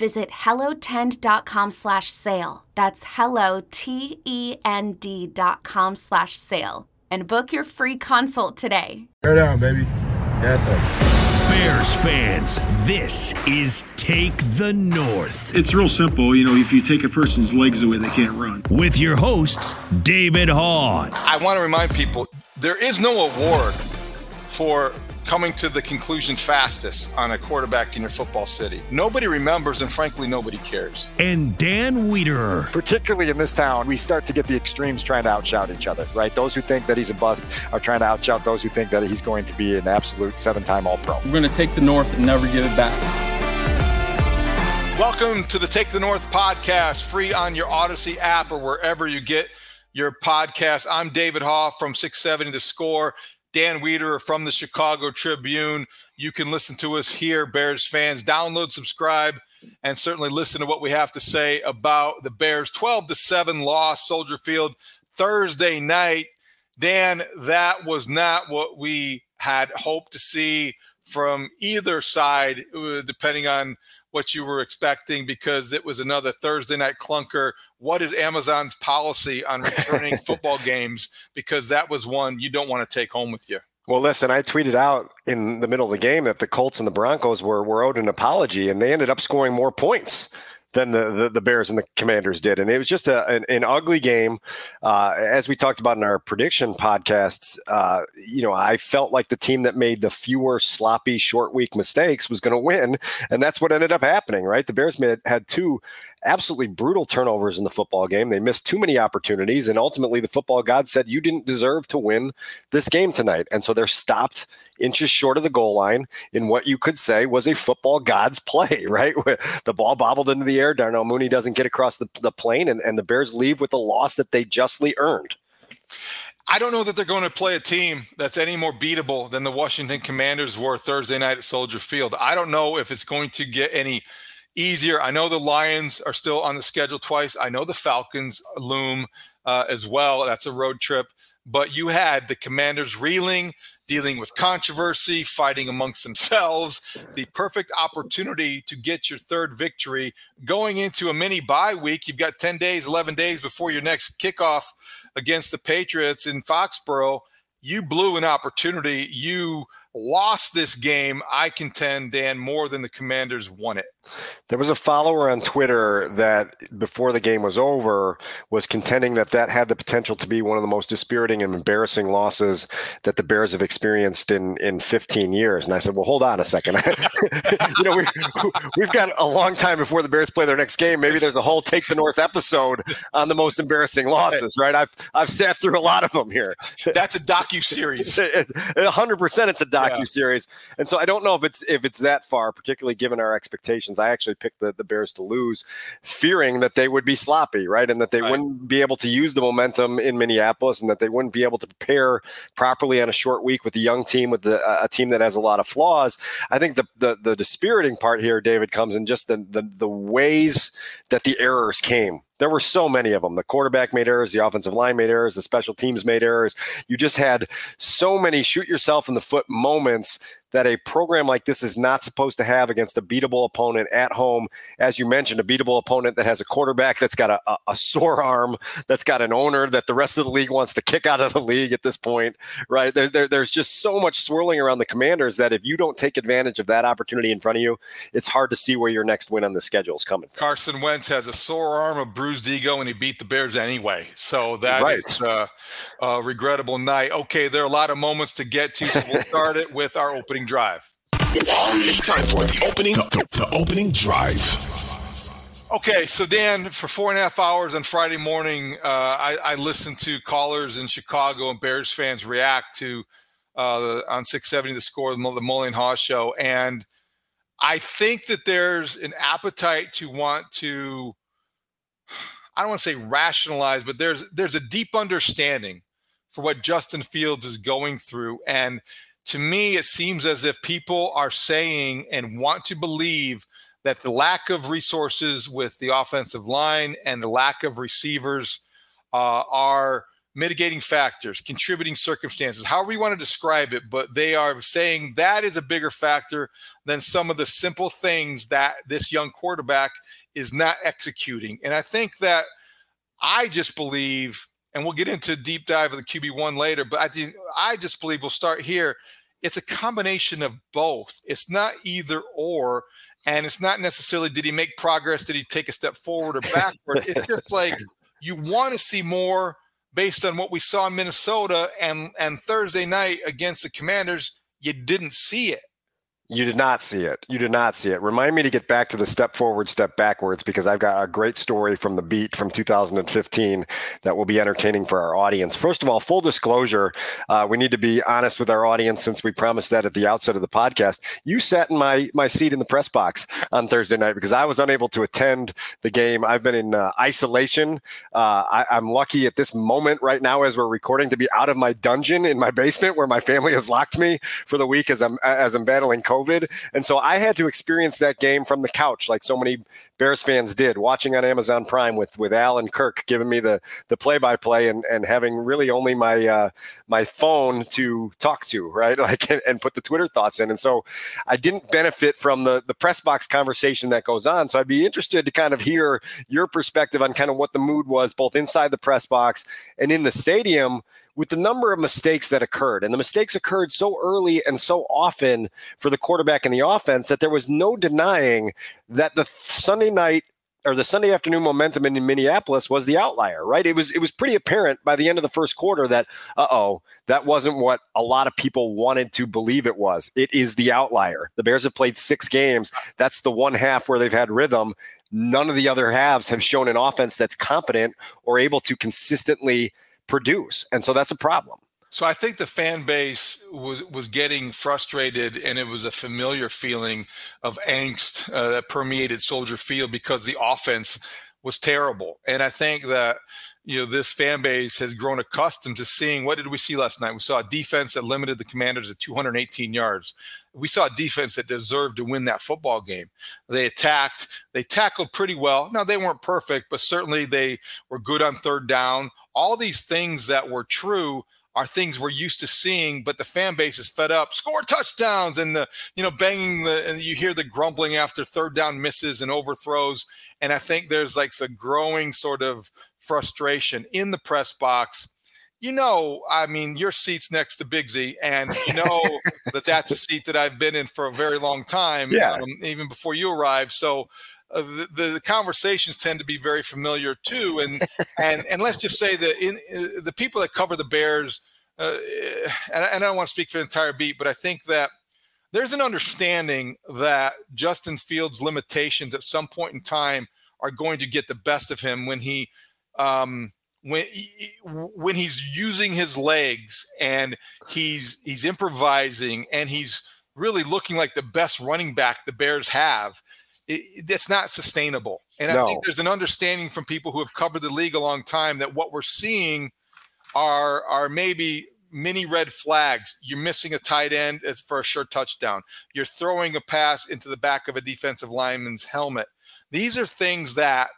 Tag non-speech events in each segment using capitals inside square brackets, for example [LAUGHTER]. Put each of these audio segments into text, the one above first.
Visit hellotend.com slash sale. That's hello, T-E-N-D dot com slash sale. And book your free consult today. Tear down, baby. Yes, sir. Bears fans, this is Take the North. It's real simple. You know, if you take a person's legs away, they can't run. With your hosts, David Haugh. I want to remind people there is no award for coming to the conclusion fastest on a quarterback in your football city. Nobody remembers, and frankly, nobody cares. And Dan Wiederer. Particularly in this town, we start to get the extremes trying to outshout each other, right? Those who think that he's a bust are trying to outshout those who think that he's going to be an absolute seven time All Pro. We're going to take the North and never give it back. Welcome to the Take the North podcast, free on your Audacy app or wherever you get your podcast. I'm David Haugh from 670 The Score. Dan Wiederer from the Chicago Tribune. You can listen to us here, Bears fans. Download, subscribe, and certainly listen to what we have to say about the Bears 12 to 7 loss, Soldier Field, Thursday night. Dan, that was not what we had hoped to see from either side, uh, depending on what you were expecting because it was another Thursday night clunker. What is Amazon's policy on returning [LAUGHS] football games? Because that was one you don't want to take home with you. Well, listen, I tweeted out in the middle of the game that the Colts and the Broncos were, were owed an apology, and they ended up scoring more points than the, the, the Bears and the Commanders did, and it was just a, an, an ugly game. Uh, as we talked about in our prediction podcasts, uh, you know, I felt like the team that made the fewer sloppy short week mistakes was going to win, and that's what ended up happening. Right, the Bears made, had two absolutely brutal turnovers in the football game. They missed too many opportunities, and ultimately, the football god said, "You didn't deserve to win this game tonight," and so they're stopped inches short of the goal line in what you could say was a football god's [LAUGHS] play. Right, the ball bobbled into the air. Darnell Mooney doesn't get across the, the plane, and, and the Bears leave with a loss that they justly earned. I don't know that they're going to play a team that's any more beatable than the Washington Commanders were Thursday night at Soldier Field. I don't know if it's going to get any easier. I know the Lions are still on the schedule twice. I know the Falcons loom uh, as well. That's a road trip. But you had the Commanders reeling, dealing with controversy, fighting amongst themselves. The perfect opportunity to get your third victory going into a mini bye week. You've got 10 days, 11 days before your next kickoff against the Patriots in Foxborough. You blew an opportunity. You lost this game, I contend, Dan, more than the Commanders won it. There was a follower on Twitter that before the game was over was contending that that had the potential to be one of the most dispiriting and embarrassing losses that the Bears have experienced in in 15 years. And I said, "Well, hold on a second. [LAUGHS] you know, we, we've got a long time before the Bears play their next game. Maybe there's a whole Take the North episode on the most embarrassing losses, right? I've I've sat through a lot of them here. That's a docu series. 100 [LAUGHS] percent, it's a docu series. Yeah. And so I don't know if it's if it's that far, particularly given our expectations I actually picked the, the Bears to lose, fearing that they would be sloppy, right? And that they right. wouldn't be able to use the momentum in Minneapolis and that they wouldn't be able to prepare properly on a short week with a young team, with the, a team that has a lot of flaws. I think the, the, the dispiriting part here, David, comes in just the, the, the ways that the errors came there were so many of them. The quarterback made errors, the offensive line made errors, the special teams made errors. You just had so many shoot yourself in the foot moments that a program like this is not supposed to have against a beatable opponent at home. As you mentioned, a beatable opponent that has a quarterback that's got a, a, a sore arm, that's got an owner that the rest of the league wants to kick out of the league at this point, right? There, there, there's just so much swirling around the commanders that if you don't take advantage of that opportunity in front of you, it's hard to see where your next win on the schedule is coming. Carson Wentz has a sore arm, a bruised ego, and he beat the Bears anyway. So that right. is uh, a regrettable night. Okay, there are a lot of moments to get to, so we'll [LAUGHS] start it with our opening drive. It's time for the opening, the, the opening drive. Okay, so Dan, for four and a half hours on Friday morning, uh, I, I, listened to callers in Chicago and Bears fans react to uh, on 670 the score, the Mully Haugh show, and I think that there's an appetite to want to. I don't want to say rationalize, but there's there's a deep understanding for what Justin Fields is going through, and to me, it seems as if people are saying and want to believe that the lack of resources with the offensive line and the lack of receivers uh, are mitigating factors, contributing circumstances, however you want to describe it, but they are saying that is a bigger factor than some of the simple things that this young quarterback is not executing. And I think that I just believe, and we'll get into deep dive of the QB1 later, but I, I just believe we'll start here. It's a combination of both. It's not either or. And it's not necessarily did he make progress? Did he take a step forward or backward? it's [LAUGHS] just like you want to see more based on what we saw in Minnesota and and Thursday night against the Commanders. You didn't see it. You did not see it. You did not see it. Remind me to get back to the step forward, step backwards, because I've got a great story from the beat from 2015 that will be entertaining for our audience. First of all, full disclosure, uh, we need to be honest with our audience since we promised that at the outset of the podcast. You sat in my my seat in the press box on Thursday night because I was unable to attend the game. I've been in uh, isolation. Uh, I, I'm lucky at this moment right now as we're recording to be out of my dungeon in my basement where my family has locked me for the week as I'm as I'm battling COVID. COVID. And so I had to experience that game from the couch, like so many Bears fans did, watching on Amazon Prime with with Al and Kirk giving me the the play by play and and having really only my uh, my phone to talk to, right? [LAUGHS] Like and, and put the Twitter thoughts in. And so I didn't benefit from the the press box conversation that goes on. So I'd be interested to kind of hear your perspective on kind of what the mood was both inside the press box and in the stadium with the number of mistakes that occurred, and the mistakes occurred so early and so often for the quarterback and the offense that there was no denying that the Sunday night or the Sunday afternoon momentum in Minneapolis was the outlier, right? It was it was pretty apparent by the end of the first quarter that uh oh, that wasn't what a lot of people wanted to believe it was. It is the outlier. The Bears have played six games. That's the one half where they've had rhythm. None of the other halves have shown an offense that's competent or able to consistently produce. And so that's a problem. So I think the fan base was was getting frustrated, and it was a familiar feeling of angst uh, that permeated Soldier Field because the offense was terrible. And I think that you know this fan base has grown accustomed to seeing. What did we see last night? We saw a defense that limited the Commanders at 218 yards. We saw a defense that deserved to win that football game. They attacked. They tackled pretty well. Now they weren't perfect, but certainly they were good on third down all these things that were true are things we're used to seeing, but the fan base is fed up. Score touchdowns and the you know banging the and you hear the grumbling after third down misses and overthrows. And I think there's like a growing sort of frustration in the press box. You know, I mean, your seat's next to Big Z, and you know [LAUGHS] that that's a seat that I've been in for a very long time, yeah. Um, even before you arrived. So uh, the, the, conversations tend to be very familiar too. And and and let's just say that in uh, the people that cover the Bears, uh, and, and I don't want to speak for the entire beat, but I think that there's an understanding that Justin Fields' limitations at some point in time are going to get the best of him when he. Um, when when he's using his legs and he's he's improvising and he's really looking like the best running back the Bears have it, it's not sustainable. And no. I think there's an understanding from people who have covered the league a long time that what we're seeing are are maybe many red flags. You're missing a tight end for a sure touchdown. You're throwing a pass into the back of a defensive lineman's helmet. These are things that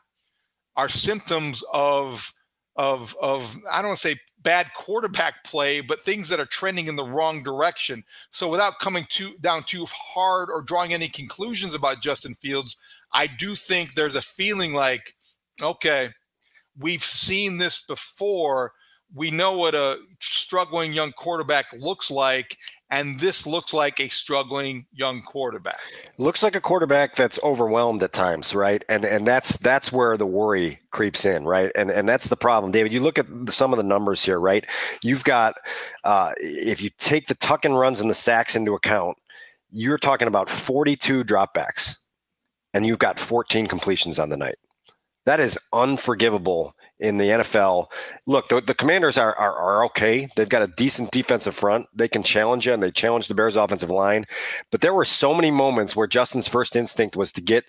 are symptoms of of of I don't want to say bad quarterback play, but things that are trending in the wrong direction. So without coming too down too hard or drawing any conclusions about Justin Fields, I do think there's a feeling like, okay, we've seen this before. We know what a struggling young quarterback looks like, and this looks like a struggling young quarterback. Looks like a quarterback that's overwhelmed at times, right? And and that's that's where the worry creeps in, right? And and that's the problem, David. You look at some of the numbers here, right? You've got uh, if you take the tuck and runs and the sacks into account, you're talking about 42 dropbacks, and you've got 14 completions on the night. That is unforgivable in the NFL. Look, the, the Commanders are, are, are okay. They've got a decent defensive front. They can challenge you, and they challenge the Bears' offensive line. But there were so many moments where Justin's first instinct was to get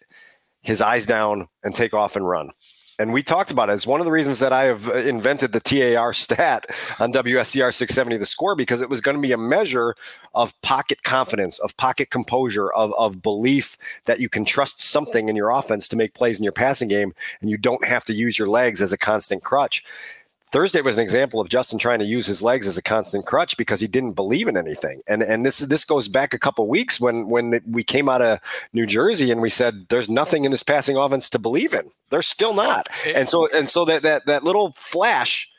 his eyes down and take off and run. And we talked about it. It's one of the reasons that I have uh, invented the TAR stat on WSCR 670 the score because it was going to be a measure of pocket confidence, of pocket composure, of, of belief that you can trust something in your offense to make plays in your passing game and you don't have to use your legs as a constant crutch. Thursday was an example of Justin trying to use his legs as a constant crutch because he didn't believe in anything. And and this this goes back a couple weeks when when we came out of New Jersey and we said there's nothing in this passing offense to believe in. There's still not. And so and so that that that little flash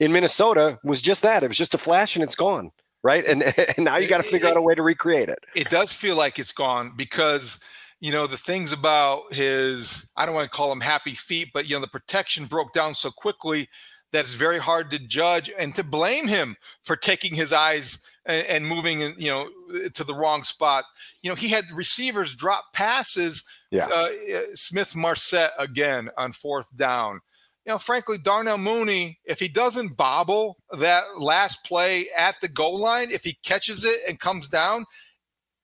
in Minnesota was just that. It was just a flash and it's gone. Right. And, [LAUGHS] and now you got to figure out a way to recreate it. It does feel like it's gone because you know the things about his i don't want to call him happy feet but you know the protection broke down so quickly that it's very hard to judge and to blame him for taking his eyes and, and moving, you know, to the wrong spot. You know, he had receivers drop passes. Yeah. Uh, Smith Marsette again on fourth down. You know, frankly, Darnell Mooney, if he doesn't bobble that last play at the goal line, if he catches it and comes down,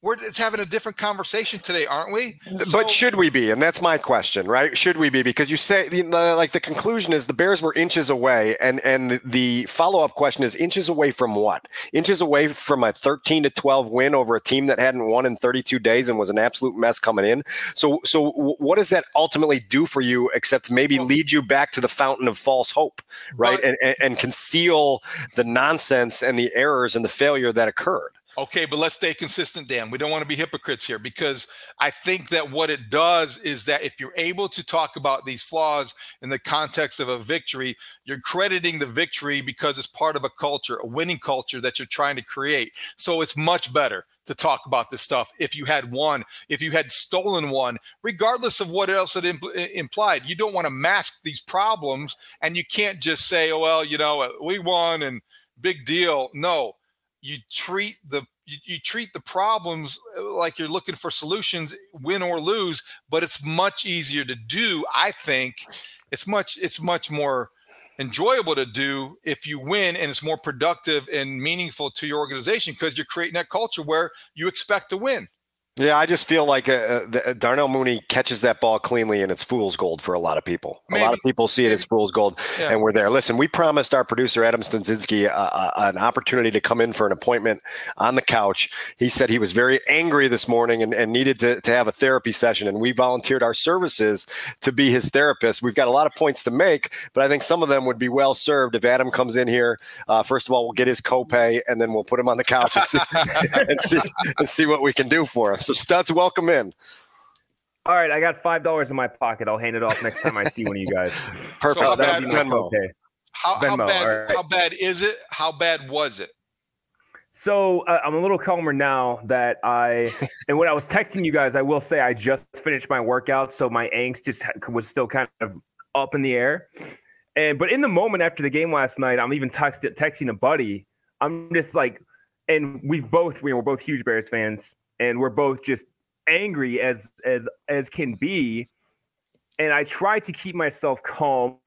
we're it's having a different conversation today, aren't we? So, but should we be? And that's my question, right? Should we be? Because you say the, like the conclusion is the Bears were inches away, and and the follow up question is inches away from what? Inches away from a 13 to 12 win over a team that hadn't won in 32 days and was an absolute mess coming in. So so what does that ultimately do for you, except maybe lead you back to the fountain of false hope, right? But, and, and and conceal the nonsense and the errors and the failure that occurred. Okay, but let's stay consistent, Dan. We don't want to be hypocrites here because I think that what it does is that if you're able to talk about these flaws in the context of a victory, you're crediting the victory because it's part of a culture, a winning culture that you're trying to create. So it's much better to talk about this stuff if you had won, if you had stolen one, regardless of what else it impl- implied. You don't want to mask these problems and you can't just say, oh, well, you know, we won and big deal. No you treat the you, you, treat the problems uh, like you're looking for solutions win or lose but it's much easier to do i think. It's much it's much more enjoyable to do if you win and it's more productive and meaningful to your organization because you're creating that culture where you expect to win yeah, I just feel like uh, uh, uh, Darnell Mooney catches that ball cleanly, and it's fool's gold for a lot of people. Maybe. A lot of people see it as fool's gold, yeah. and we're there. Listen, we promised our producer Adam Studzinski uh, uh, an opportunity to come in for an appointment on the couch. He said he was very angry this morning and, and needed to, to have a therapy session, and we volunteered our services to be his therapist. We've got a lot of points to make, but I think some of them would be well served if Adam comes in here. Uh, first of all, we'll get his copay, and then we'll put him on the couch and see, [LAUGHS] and see, and see what we can do for him. So Studs, welcome in. All right, I got five dollars in my pocket. I'll hand it off next time I see one of you guys. [LAUGHS] Perfect. So how, bad, Venmo. Okay. How, how, bad, right. how bad is it? How bad was it? So uh, I'm a little calmer now that I [LAUGHS] and when I was texting you guys, I will say I just finished my workout, so my angst just was still kind of up in the air. And but in the moment after the game last night, I'm even text, texting a buddy. I'm just like, and we've both we we're both huge Bears fans and we're both just angry as as as can be. And i try to keep myself calm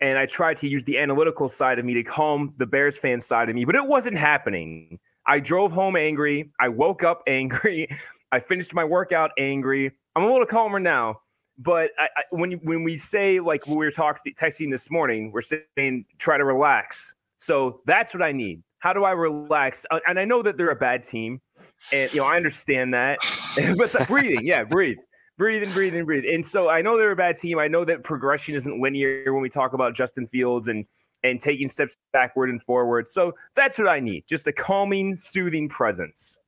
and i try to use the analytical side of me to calm the bears fan side of me but it wasn't happening. I drove home angry. I woke up [LAUGHS] angry. I finished my workout angry. I'm a little calmer now but I, I, when when we say like we were talking texting this morning we're saying try to relax. So that's what i need. How do i relax? Uh, and i know that they're a bad team and you know, I understand that. [SIGHS] [LAUGHS] but breathing, yeah, breathe. breathe and breathe and breathe. And so I know they're a bad team. I know that progression isn't linear when we talk about Justin Fields and and taking steps backward and forward. So that's what I need. Just a calming, soothing presence.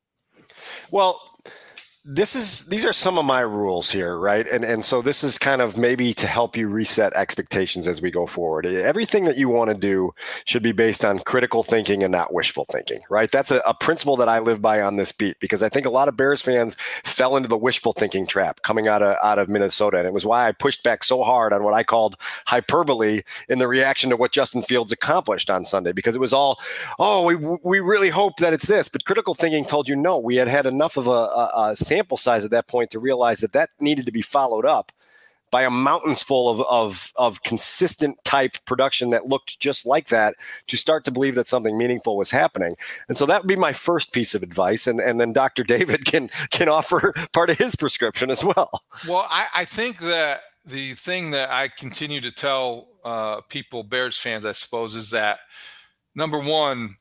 Well, this is these are some of my rules here right? And and so this is kind of maybe to help you reset expectations as we go forward. Everything that you want to do should be based on critical thinking and not wishful thinking right? That's a, a, principle that i live by on this beat because i think a lot of bears fans fell into the wishful thinking trap coming out of out of minnesota. And it was why i pushed back so hard on what i called hyperbole in the reaction to what justin fields accomplished on sunday because it was all oh we, we really hope that it's this. But critical thinking told you no we had had enough of a, a, a sample size at that point to realize that that needed to be followed up by a mountains full of, of, of consistent type production that looked just like that to start to believe that something meaningful was happening. And so that would be my first piece of advice. And, and then Dr. David [LAUGHS] can, can offer part of his prescription as well. Well, I, I think that the thing that I continue to tell uh, people, Bears fans, I suppose, is that number one,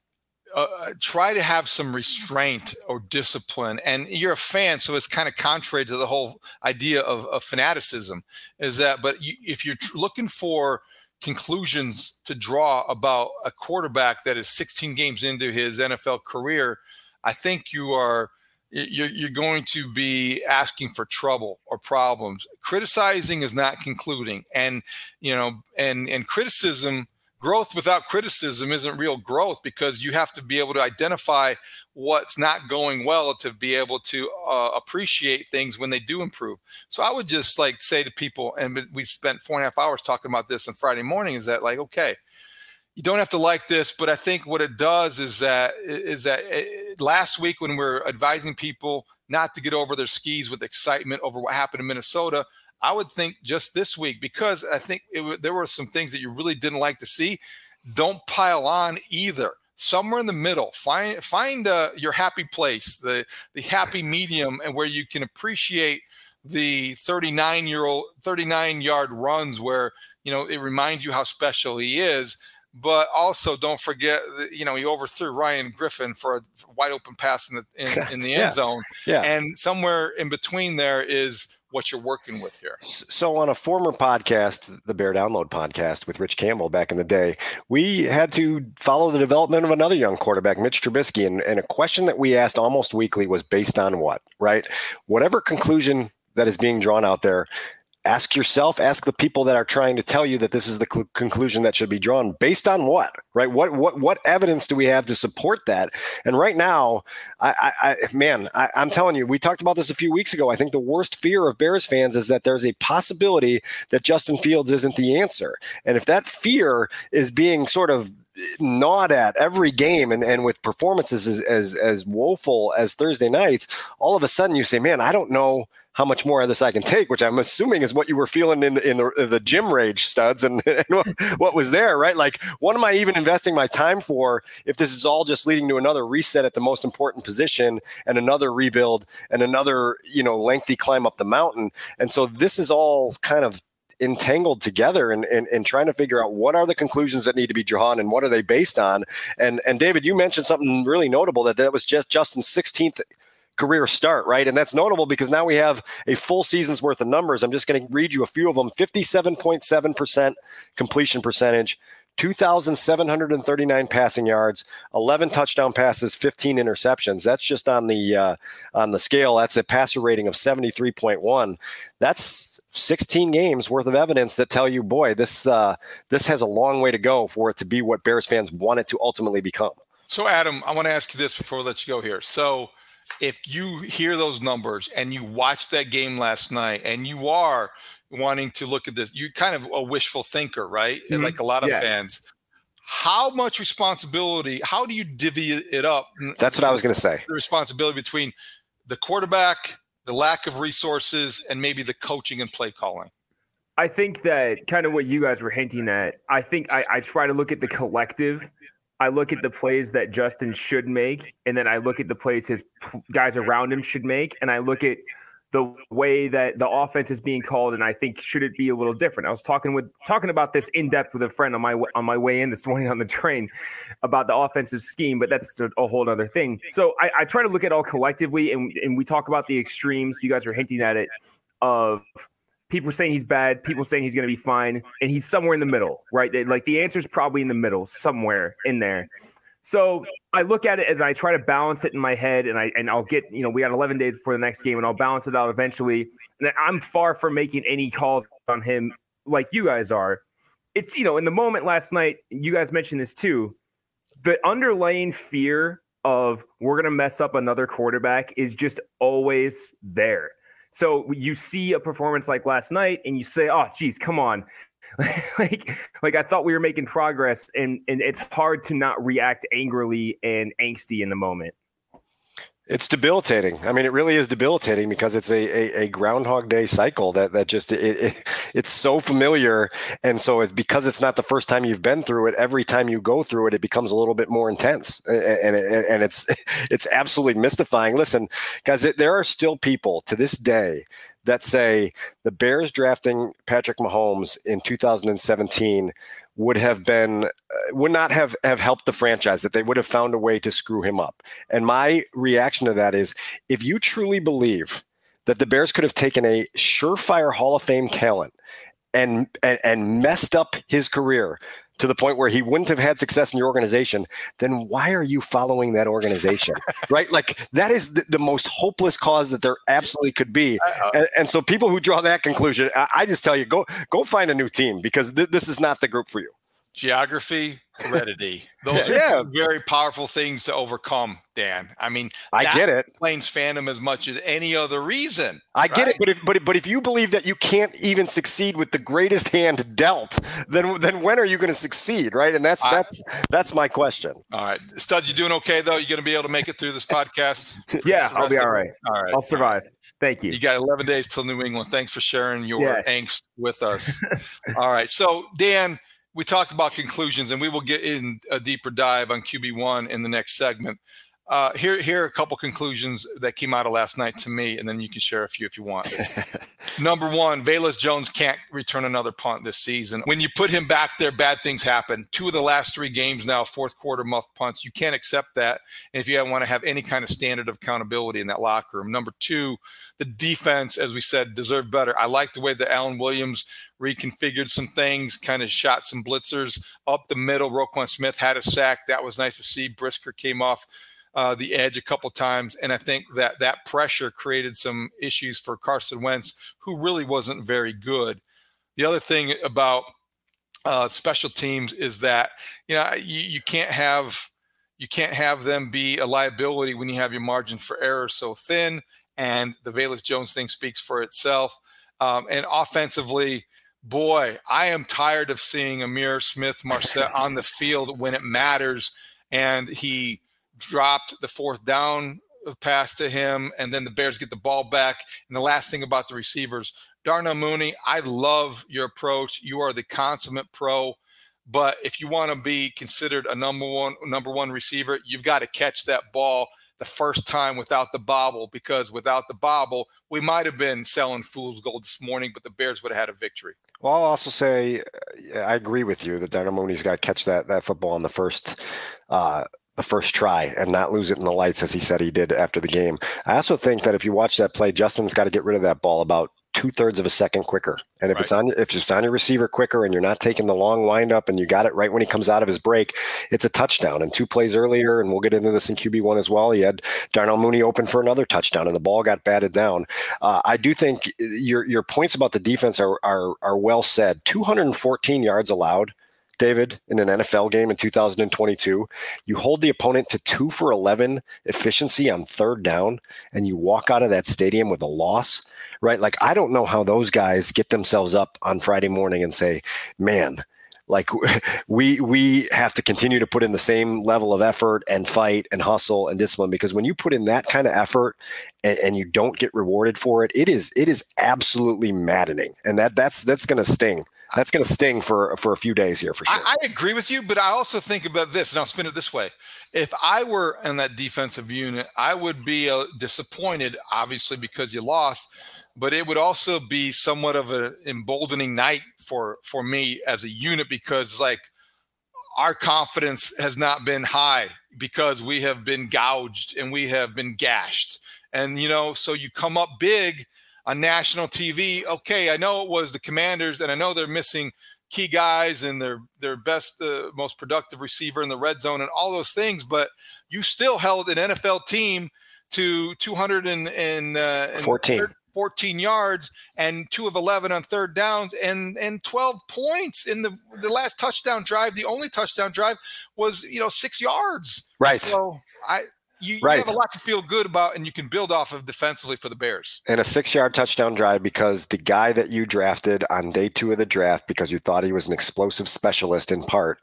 uh, try to have some restraint or discipline. And you're a fan, so it's kind of contrary to the whole idea of, of fanaticism. Is that, but you, if you're tr- looking for conclusions to draw about a quarterback that is 16 games into his NFL career, I think you are you're, you're going to be asking for trouble or problems. Criticizing is not concluding, and you know, and and criticism growth without criticism isn't real growth because you have to be able to identify what's not going well to be able to uh, appreciate things when they do improve. So I would just like say to people, and we spent four and a half hours talking about this on Friday morning, is that like, okay, you don't have to like this, but I think what it does is that is that it, last week when we are advising people not to get over their skis with excitement over what happened in Minnesota, I would think just this week because I think it, there were some things that you really didn't like to see. Don't pile on either. Somewhere in the middle, find find uh, your happy place, the the happy medium, and where you can appreciate the 39 year old 39 yard runs where you know it reminds you how special he is but also don't forget that, you know he overthrew Ryan Griffin for a wide open pass in the in, [LAUGHS] in the end yeah. zone yeah. and somewhere in between there is what you're working with here. So, on a former podcast, the Bear Download podcast with Rich Campbell back in the day, we had to follow the development of another young quarterback, Mitch Trubisky. And, and a question that we asked almost weekly was based on what, right? Whatever conclusion that is being drawn out there, ask yourself ask the people that are trying to tell you that this is the cl- conclusion that should be drawn based on what right? What what what evidence do we have to support that? And right now i i, I man I, i'm telling you we talked about this a few weeks ago. I think the worst fear of bears fans is that there's a possibility that justin fields isn't the answer. And if that fear is being sort of gnawed at every game and, and with performances as, as as woeful as Thursday nights, all of a sudden you say, Man, I don't know how much more of this I can take, which I'm assuming is what you were feeling in the, in the, the gym rage studs and, [LAUGHS] and what, what, was there, right? Like, what am I even investing my time for if this is all just leading to another reset at the most important position and another rebuild and another, you know, lengthy climb up the mountain? And so this is all kind of entangled together and, and, and trying to figure out what are the conclusions that need to be drawn and what are they based on. And and David, you mentioned something really notable that that was just Justin's 16th career start, right? And that's notable because now we have a full season's worth of numbers. I'm just going to read you a few of them 57.7% completion percentage. 2,739 passing yards, 11 touchdown passes, 15 interceptions. That's just on the uh, on the scale. That's a passer rating of 73.1. That's 16 games worth of evidence that tell you, boy, this uh, this has a long way to go for it to be what Bears fans want it to ultimately become. So, Adam, I want to ask you this before we let you go here. So, if you hear those numbers and you watch that game last night and you are wanting to look at this, you kind of a wishful thinker, right? Mm-hmm. Like a lot of yeah. fans. How much responsibility, how do you divvy it up? That's what I was going to say. The responsibility between the quarterback, the lack of resources, and maybe the coaching and play calling. I think that kind of what you guys were hinting at. I think I, I try to look at the collective I look at the plays that Justin should make, and then I look at the plays his guys around him should make, and I look at the way that the offense is being called, and I think should it be a little different. I was talking with talking about this in depth with a friend on my on my way in this [LAUGHS] morning on the train about the offensive scheme, but that's a, a whole other thing. So I, I, try to look at all collectively, and and we talk about the extremes. You guys are hinting at it of people saying he's bad, people saying he's going to be fine, and he's somewhere in the middle, right? Like the answer is probably in the middle, somewhere in there. So I look at it as I try to balance it in my head, and I and I'll get you know we got 11 days before the next game, and I'll balance it out eventually. And I'm far from making any calls on him like you guys are. It's you know in the moment last night, you guys mentioned this too. The underlying fear of we're going to mess up another quarterback is just always there. So you see a performance like last night, and you say, "Oh, geez, come on." [LAUGHS] like like I thought we were making progress and and it's hard to not react angrily and angsty in the moment. It's debilitating. I mean, it really is debilitating because it's a, a, a Groundhog Day cycle that that just it, it, [LAUGHS] it's so familiar, and so it's because it's not the first time you've been through it. Every time you go through it, it becomes a little bit more intense, and and, and it's [LAUGHS] it's absolutely mystifying. Listen, guys, there are still people to this day that say the Bears drafting Patrick Mahomes in 2017 would have been uh, would not have have helped the franchise that they would have found a way to screw him up. And my reaction to that is if you truly believe that the Bears could have taken a surefire Hall of Fame talent and, and and messed up his career to the point where he wouldn't have had success in your organization, then why are you following that organization? [LAUGHS] right? Like that is the, the, most hopeless cause that there absolutely could be. Uh, and, and, so people who draw that conclusion, I, I, just tell you, go go find a new team because th- this is not the group for you geography, heredity. [LAUGHS] Those yeah. are very powerful things to overcome, Dan. I mean, I get it. Plains fandom as much as any other reason. I right? get it, but if but but if you believe that you can't even succeed with the greatest hand dealt, then then when are you going to succeed, right? And that's I, that's that's my question. All right, Stud, you doing okay though? You going to be able to make it through this podcast? [LAUGHS] yeah, I'll be all right. All right, I'll survive. Thank you. You got 11 days till New England. Thanks for sharing your yeah. angst with us. [LAUGHS] all right, so Dan we talked about conclusions, and we will get in a deeper dive on QB one in the next segment. Uh, here, here are a couple conclusions that came out of last night to me, and then you can share a few if you want. [LAUGHS] Number one, Velus Jones can't return another punt this season. When you put him back there, bad things happen. Two of the last three games now, fourth quarter muff punts. You can't accept that. If you want to have any kind of standard of accountability in that locker room. Number two, the defense, as we said, deserved better. I like the way that Alan Williams reconfigured some things, kind of shot some blitzers up the middle. Roquan Smith had a sack. That was nice to see. Brisker came off uh, the edge a couple times, and I think that that pressure created some issues for Carson Wentz, who really wasn't very good. The other thing about uh, special teams is that you know you, you can't have you can't have them be a liability when you have your margin for error so thin, and the Velus Jones thing speaks for itself. Um, and offensively, boy, I am tired of seeing Ihmir Smith-Marsette on the field when it matters, and he dropped the fourth down pass to him, and then the Bears get the ball back. And the last thing about the receivers, Darnell Mooney, I love your approach. You are the consummate pro. But if you want to be considered a number one number one receiver, you've got to catch that ball the first time without the bobble because without the bobble, we might have been selling fool's gold this morning, but the Bears would have had a victory. Well, I'll also say uh, I agree with you that Darnell Mooney's got to catch that that football on the first uh, the first try and not lose it in the lights as he said he did after the game. I also think that if you watch that play, Justin's got to get rid of that ball about two thirds of a second quicker. And if right. it's on if it's on your receiver quicker and you're not taking the long windup and you got it right when he comes out of his break, it's a touchdown. And two plays earlier, and we'll get into this in QB one as well. He had Darnell Mooney open for another touchdown, and the ball got batted down. Uh, I do think your your points about the defense are are, are well said. 214 yards allowed David, in an NFL game in 2022, you hold the opponent to two for 11 efficiency on third down, and you walk out of that stadium with a loss, right? Like, I don't know how those guys get themselves up on Friday morning and say, man, like [LAUGHS] we we have to continue to put in the same level of effort and fight and hustle and discipline because when you put in that kind of effort and, and you don't get rewarded for it it is it is absolutely maddening. And that that's that's going to sting. That's going to sting for for a few days here for sure. I, I, agree with you, but I also think about this, and I'll spin it this way: if I were in that defensive unit, I would be uh, disappointed, obviously because you lost, but it would also be somewhat of an emboldening night for for me as a unit because like our confidence has not been high because we have been gouged and we have been gashed, and you know, so you come up big on national TV. Okay, I know it was the Commanders, and I know they're missing key guys and their their best, uh, most productive receiver in the red zone, and all those things. But you still held an NFL team to 214 uh, 14 yards and two of 11 on third downs and and 12 points in the the last touchdown drive the only touchdown drive was you know six yards right so i you, right. you have a lot to feel good about, and you can build off of defensively for the Bears. And a six yard touchdown drive because the guy that you drafted on day two of the draft, because you thought he was an explosive specialist in part,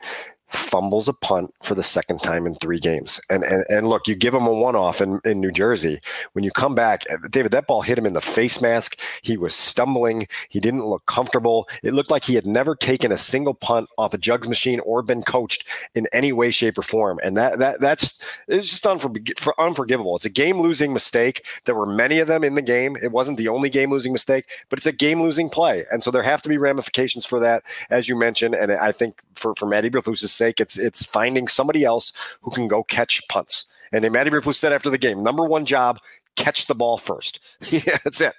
fumbles a punt for the second time in three games. And and, and look, you give him a one off in, in New Jersey. When you come back, uh, David, that ball hit him in the face mask. He was stumbling. He didn't look comfortable. It looked like he had never taken a single punt off a jugs machine or been coached in any way, shape, or form. And that that that's it's just unfor- unforgivable. It's a game losing mistake. There were many of them in the game. It wasn't the only game losing mistake, but it's a game losing play. And so there have to be ramifications for that, as you mentioned. And I think for, for Matt Eberflus's sake, it's it's finding somebody else who can go catch punts. And then Matt Eberflus said after the game, number one job, catch the ball first. [LAUGHS] yeah, that's it.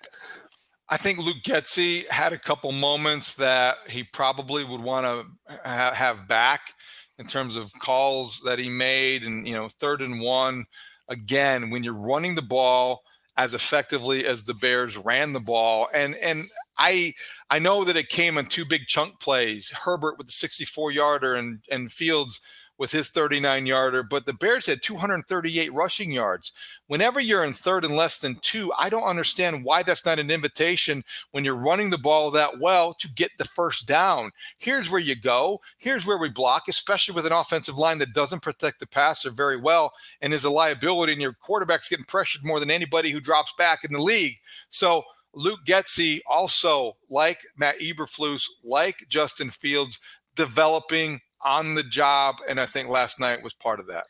I think Luke Getsy had a couple moments that he probably would want to ha- have back in terms of calls that he made, and you know, third and one. Again, when you're running the ball as effectively as the Bears ran the ball, and and I I know that it came in two big chunk plays. Herbert with the 64 yarder and, and Fields with his 39 yarder, but the Bears had 238 rushing yards. Whenever you're in third and less than two, I don't understand why that's not an invitation when you're running the ball that well to get the first down. Here's where you go. Here's where we block, especially with an offensive line that doesn't protect the passer very well and is a liability, and your quarterback's getting pressured more than anybody who drops back in the league. So, Luke Getsy also, like Matt Eberflus, like Justin Fields, developing on the job. And I think last night was part of that.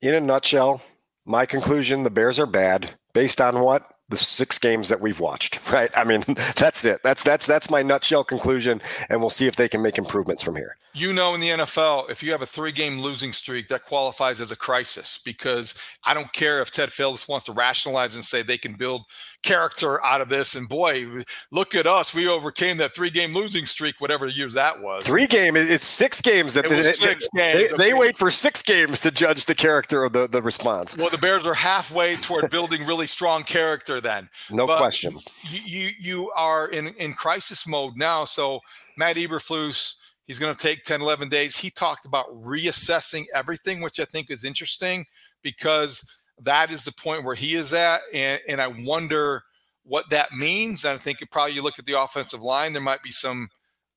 In a nutshell, my conclusion the Bears are bad. Based on what? the six games that we've watched, [LAUGHS] right? I mean, [LAUGHS] that's it. That's that's that's my nutshell conclusion, and we'll see if they can make improvements from here. You know, in the NFL, if you have a three-game losing streak, that qualifies as a crisis because I don't care if Ted Phillips wants to rationalize and say they can build character out of this. And boy, look at us. We overcame that three game losing streak, whatever years that was. Three game, it's six games. That it they, six they, games. They, they, wait for six games to judge the character of the, the response. Well, the Bears are halfway toward building really strong character then. No but question. You, you, you are in, in crisis mode now. So Matt Eberflus, he's going to take 10, 11 days. He talked about reassessing everything, which I think is interesting because that is the point where he is at. And, and I wonder what that means. I think probably you look at the offensive line, there might be some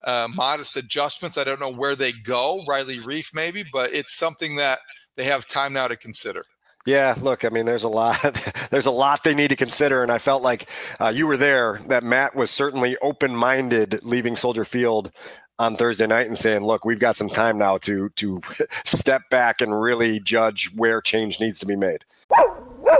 uh, modest adjustments. I don't know where they go, Riley Reiff maybe, but it's something that they have time now to consider. Yeah, look, I mean, there's a lot, [LAUGHS] there's a lot they need to consider, and I felt like uh, you were there. That Matt was certainly open-minded, leaving Soldier Field on Thursday night and saying, "Look, we've got some time now to to [LAUGHS] step back and really judge where change needs to be made."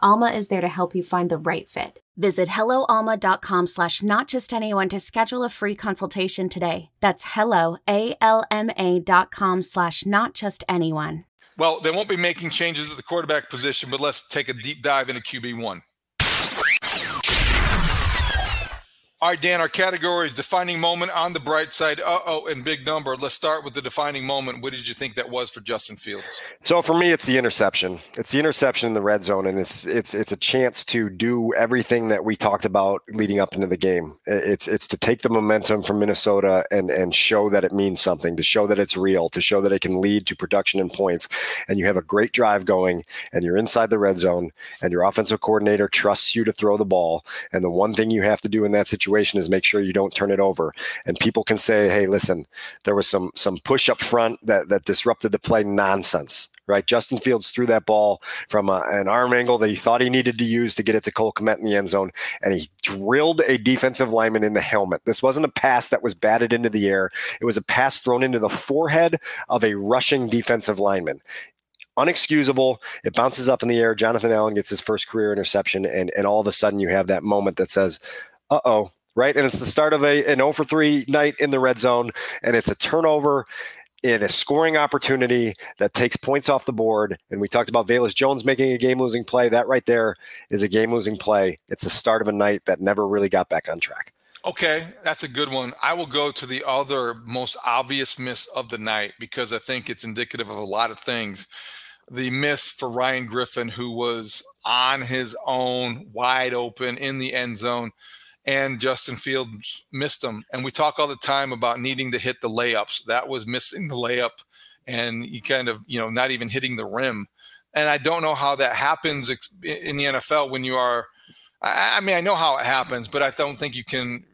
Alma is there to help you find the right fit. Visit helloalma.com slash not just anyone to schedule a free consultation today. That's hello, A-L-M-A dot com slash not just anyone. Well, they won't be making changes at the quarterback position, but let's take a deep dive into QB1. All right, Dan, our category is defining moment on the bright side. Uh oh, and big number. Let's start with the defining moment. What did you think that was for Justin Fields? So for me, it's the interception. It's the interception in the red zone, and it's it's it's a chance to do everything that we talked about leading up into the game. It's it's to take the momentum from Minnesota and and show that it means something, to show that it's real, to show that it can lead to production and points. And you have a great drive going, and you're inside the red zone, and your offensive coordinator trusts you to throw the ball. And the one thing you have to do in that situation situation is make sure you don't turn it over. And people can say, "Hey, listen, there was some some push up front that that disrupted the play." Nonsense, right? Justin Fields threw that ball from a, an arm angle that he thought he needed to use to get it to Cole Kmet in the end zone, and he drilled a defensive lineman in the helmet. This wasn't a pass that was batted into the air; it was a pass thrown into the forehead of a rushing defensive lineman unexcusable. It bounces up in the air. Jonathan Allen gets his first career interception, and and all of a sudden you have that moment that says, "Uh oh, right? And it's the start of a an 0 for 3 night in the red zone, and it's a turnover in a scoring opportunity that takes points off the board. And we talked about Velus Jones making a game losing play. That right there is a game losing play. It's the start of a night that never really got back on track. Okay, that's a good one. I will go to the other most obvious miss of the night because I think it's indicative of a lot of things. The miss for Ryan Griffin, who was on his own, wide open in the end zone and Justin Fields missed them. And we talk all the time about needing to hit the layups. That was missing the layup, and you kind of you know not even hitting the rim. And I don't know how that happens in the NFL when you are. I mean, I know how it happens, but I don't think you can.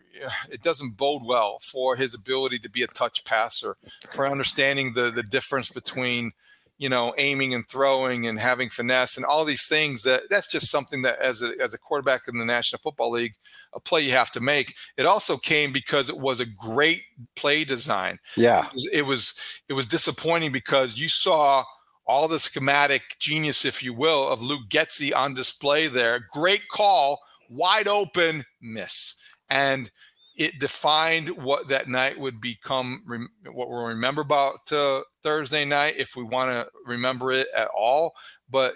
It doesn't bode well for his ability to be a touch passer, for understanding the the difference between you know, aiming and throwing and having finesse and all these things that that's just something that as a, as a quarterback in the National Football League, a play you have to make. It also came because it was a great play design. Yeah. It was, it was, it was disappointing because you saw all the schematic genius, if you will, of Luke Getsy on display there. Great call, wide open miss. And it defined what that night would become, what we'll remember about uh, Thursday night, if we want to remember it at all. But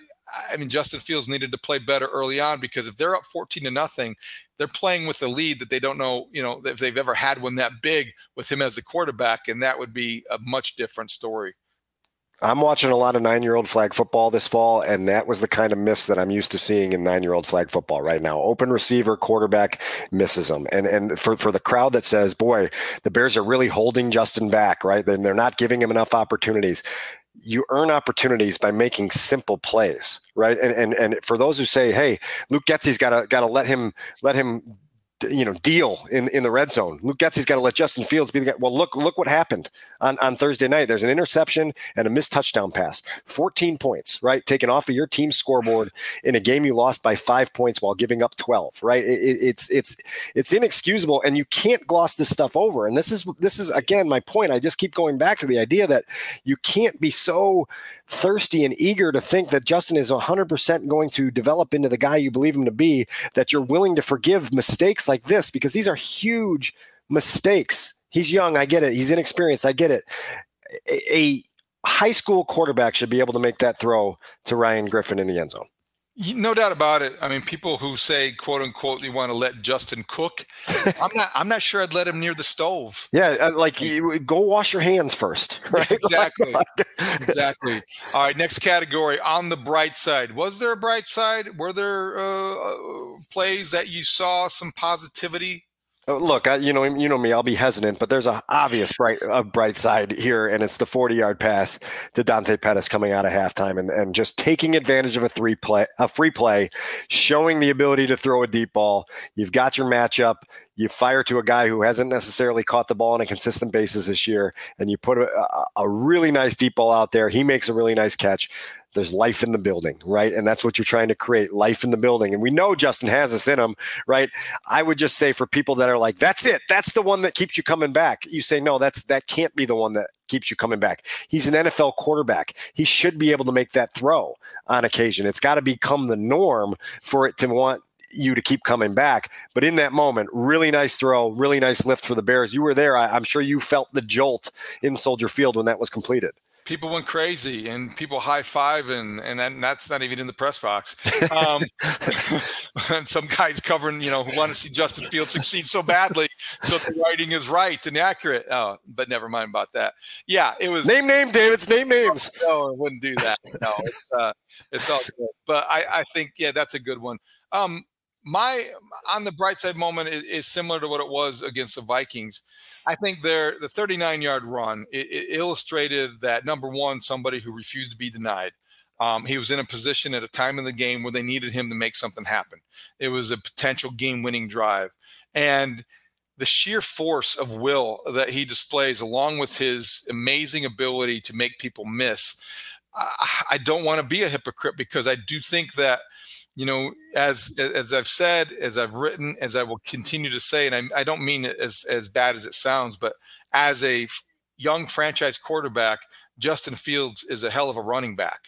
I mean, Justin Fields needed to play better early on because if they're up 14 to nothing, they're playing with a lead that they don't know, you know, if they've ever had one that big with him as a quarterback. And that would be a much different story. I'm watching a lot of nine year old flag football this fall, and that was the kind of miss that I'm used to seeing in nine year old flag football right now. Open receiver, quarterback misses them. And and for, for the crowd that says, boy, the Bears are really holding Justin back, right? Then they're not giving him enough opportunities. You earn opportunities by making simple plays, right? And and and for those who say, hey, Luke Getsy's gotta gotta let him let him you know deal in in the red zone. Luke Getsy's got to let Justin Fields be the guy. Well, look look what happened on on Thursday night. There's an interception and a missed touchdown pass. 14 points, right? Taken off of your team's scoreboard in a game you lost by five points while giving up 12, right? It, it's it's it's inexcusable, and you can't gloss this stuff over. And this is this is again my point. I just keep going back to the idea that you can't be so thirsty and eager to think that Justin is 100% going to develop into the guy you believe him to be, that you're willing to forgive mistakes like this because these are huge mistakes. He's young, I get it. He's inexperienced, I get it. A, high school quarterback should be able to make that throw to Ryan Griffin in the end zone. No doubt about it. I mean, people who say "quote unquote" you want to let Justin cook. [LAUGHS] I'm not. I'm not sure I'd let him near the stove. Yeah, uh, like go wash your hands first. [LAUGHS] Right? Exactly. [LAUGHS] exactly. All right. Next category. On the bright side, was there a bright side? Were there uh, uh plays that you saw some positivity look, I, you know, you know me. I'll be hesitant, but there's a obvious bright, a bright side here, and it's the 40 yard pass to Dante Pettis coming out of halftime, and, and just taking advantage of a three play, a free play, showing the ability to throw a deep ball. You've got your matchup. you fire to a guy who hasn't necessarily caught the ball on a consistent basis this year, and you put a, a really nice deep ball out there. He makes a really nice catch there's life in the building, right? And that's what you're trying to create life in the building. And we know Justin has this in him, right? I would just say for people that are like, that's it, that's the one that keeps you coming back. You say, no, that's that can't be the one that keeps you coming back. He's an NFL quarterback. He should be able to make that throw on occasion. It's got to become the norm for it to want you to keep coming back. But in that moment, really nice throw, really nice lift for the Bears. You were there. I, am sure you felt the jolt in Soldier Field when that was completed people went crazy and people high five and and that's not even in the press box. [LAUGHS] Um, [LAUGHS] and some guys covering, you know, who want to see Justin Fields succeed so badly, so the writing is right and accurate. Oh, but never mind about that. Yeah, it was name name David's name names. [LAUGHS] No, I wouldn't do that. No, it's, uh, it's all good. But I, I think yeah, that's a good one. Um, my on the bright side moment is, is similar to what it was against the Vikings. I think their the 39 yard run it, it illustrated that number one, somebody who refused to be denied. Um, he was in a position at a time in the game where they needed him to make something happen. It was a potential game winning drive. And the sheer force of will that he displays, along with his amazing ability to make people miss, I don't want to be a hypocrite because I do think that you know, as as I've said, as I've written, as I will continue to say, and I, I don't mean it as as bad as it sounds, but as a young franchise quarterback, Justin Fields is a hell of a running back,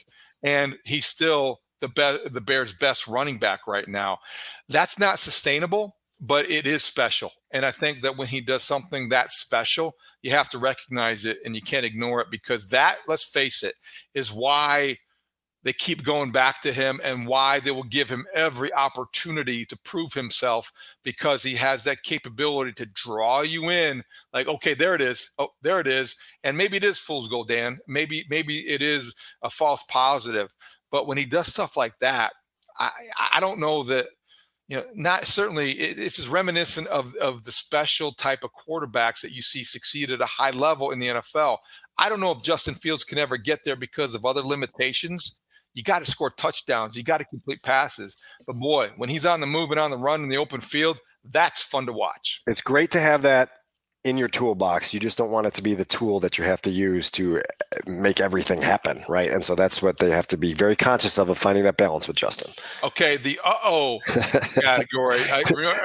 and he's still the be- the Bears' best running back right now. That's not sustainable, but it is special. And I think that when he does something that special, you have to recognize it and you can't ignore it because that, let's face it, is why they keep going back to him and why they will give him every opportunity to prove himself because he has that capability to draw you in like okay there it is. Oh there it is. And maybe it is fool's gold dan. Maybe maybe it is a false positive. But when he does stuff like that i i don't know that you know not certainly this is reminiscent of of the special type of quarterbacks that you see succeed at a high level in the nfl I don't know if Justin Fields can ever get there because of other limitations you got to score touchdowns. You got to complete passes. But boy, when he's on the move and on the run in the open field, that's fun to watch. It's great to have that in your toolbox. You just don't want it to be the tool that you have to use to uh, make everything happen, right? And so that's what they have to be very conscious of of finding that balance with Justin. Okay, the uh oh [LAUGHS] category.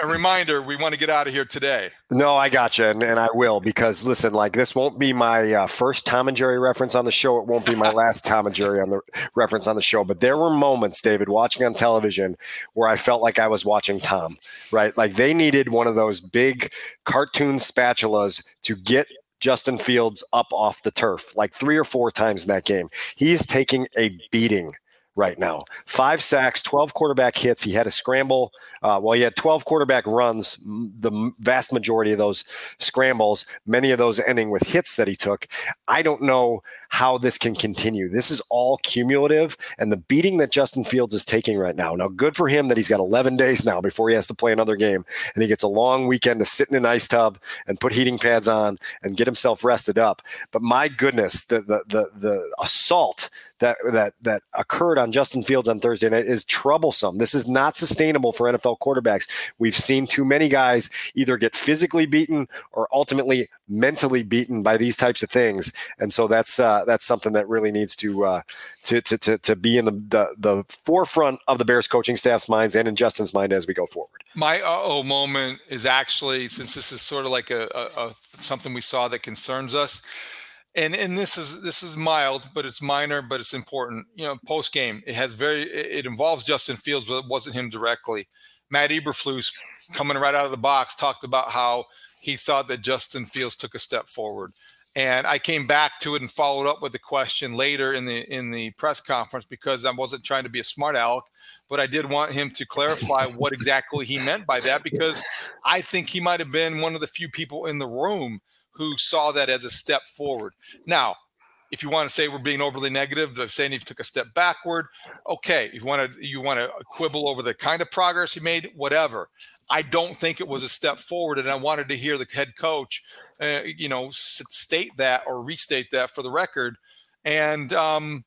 a reminder: we want to get out of here today. No, I got you, and, and I will because listen, like this won't be my uh, first Tom and Jerry reference on the show. It won't be my [LAUGHS] last Tom and Jerry on the reference on the show. But there were moments, David, watching on television where I felt like I was watching Tom. Right, like they needed one of those big cartoon spatulas spatulas to get Justin Fields up off the turf like three or four times in that game. He is taking a beating right now. Five sacks, 12 quarterback hits. He had a scramble. Uh, well, he had 12 quarterback runs, the vast majority of those scrambles, many of those ending with hits that he took. I don't know how this can continue. This is all cumulative, and the beating that Justin Fields is taking right now. Now, good for him that he's got 11 days now before he has to play another game, and he gets a long weekend to sit in an ice tub and put heating pads on and get himself rested up. But my goodness, the the the, the assault that that that occurred on Justin Fields on Thursday night is troublesome. This is not sustainable for NFL quarterbacks. We've seen too many guys either get physically beaten or ultimately mentally beaten by these types of things, and so that's uh, that's something that really needs to, uh, to, to to to be in the, the the forefront of the Bears coaching staff's minds and in Justin's mind as we go forward. My oh moment is actually since this is sort of like a, a, a something we saw that concerns us and and this is this is mild, but it's minor, but it's important. You know, post game, it has very it involves Justin Fields, but it wasn't him directly. Matt Eberflus, coming right out of the box, talked about how he thought that Justin Fields took a step forward. And I came back to it and followed up with the question later in the in the press conference because I wasn't trying to be a smart aleck, but I did want him to clarify what exactly he meant by that because I think he might have been one of the few people in the room who saw that as a step forward. Now, if you want to say we're being overly negative, they're saying he took a step backward. Okay, if you want to you want to quibble over the kind of progress he made, whatever. I don't think it was a step forward, and I wanted to hear the head coach, uh, you know, state that or restate that for the record. And um,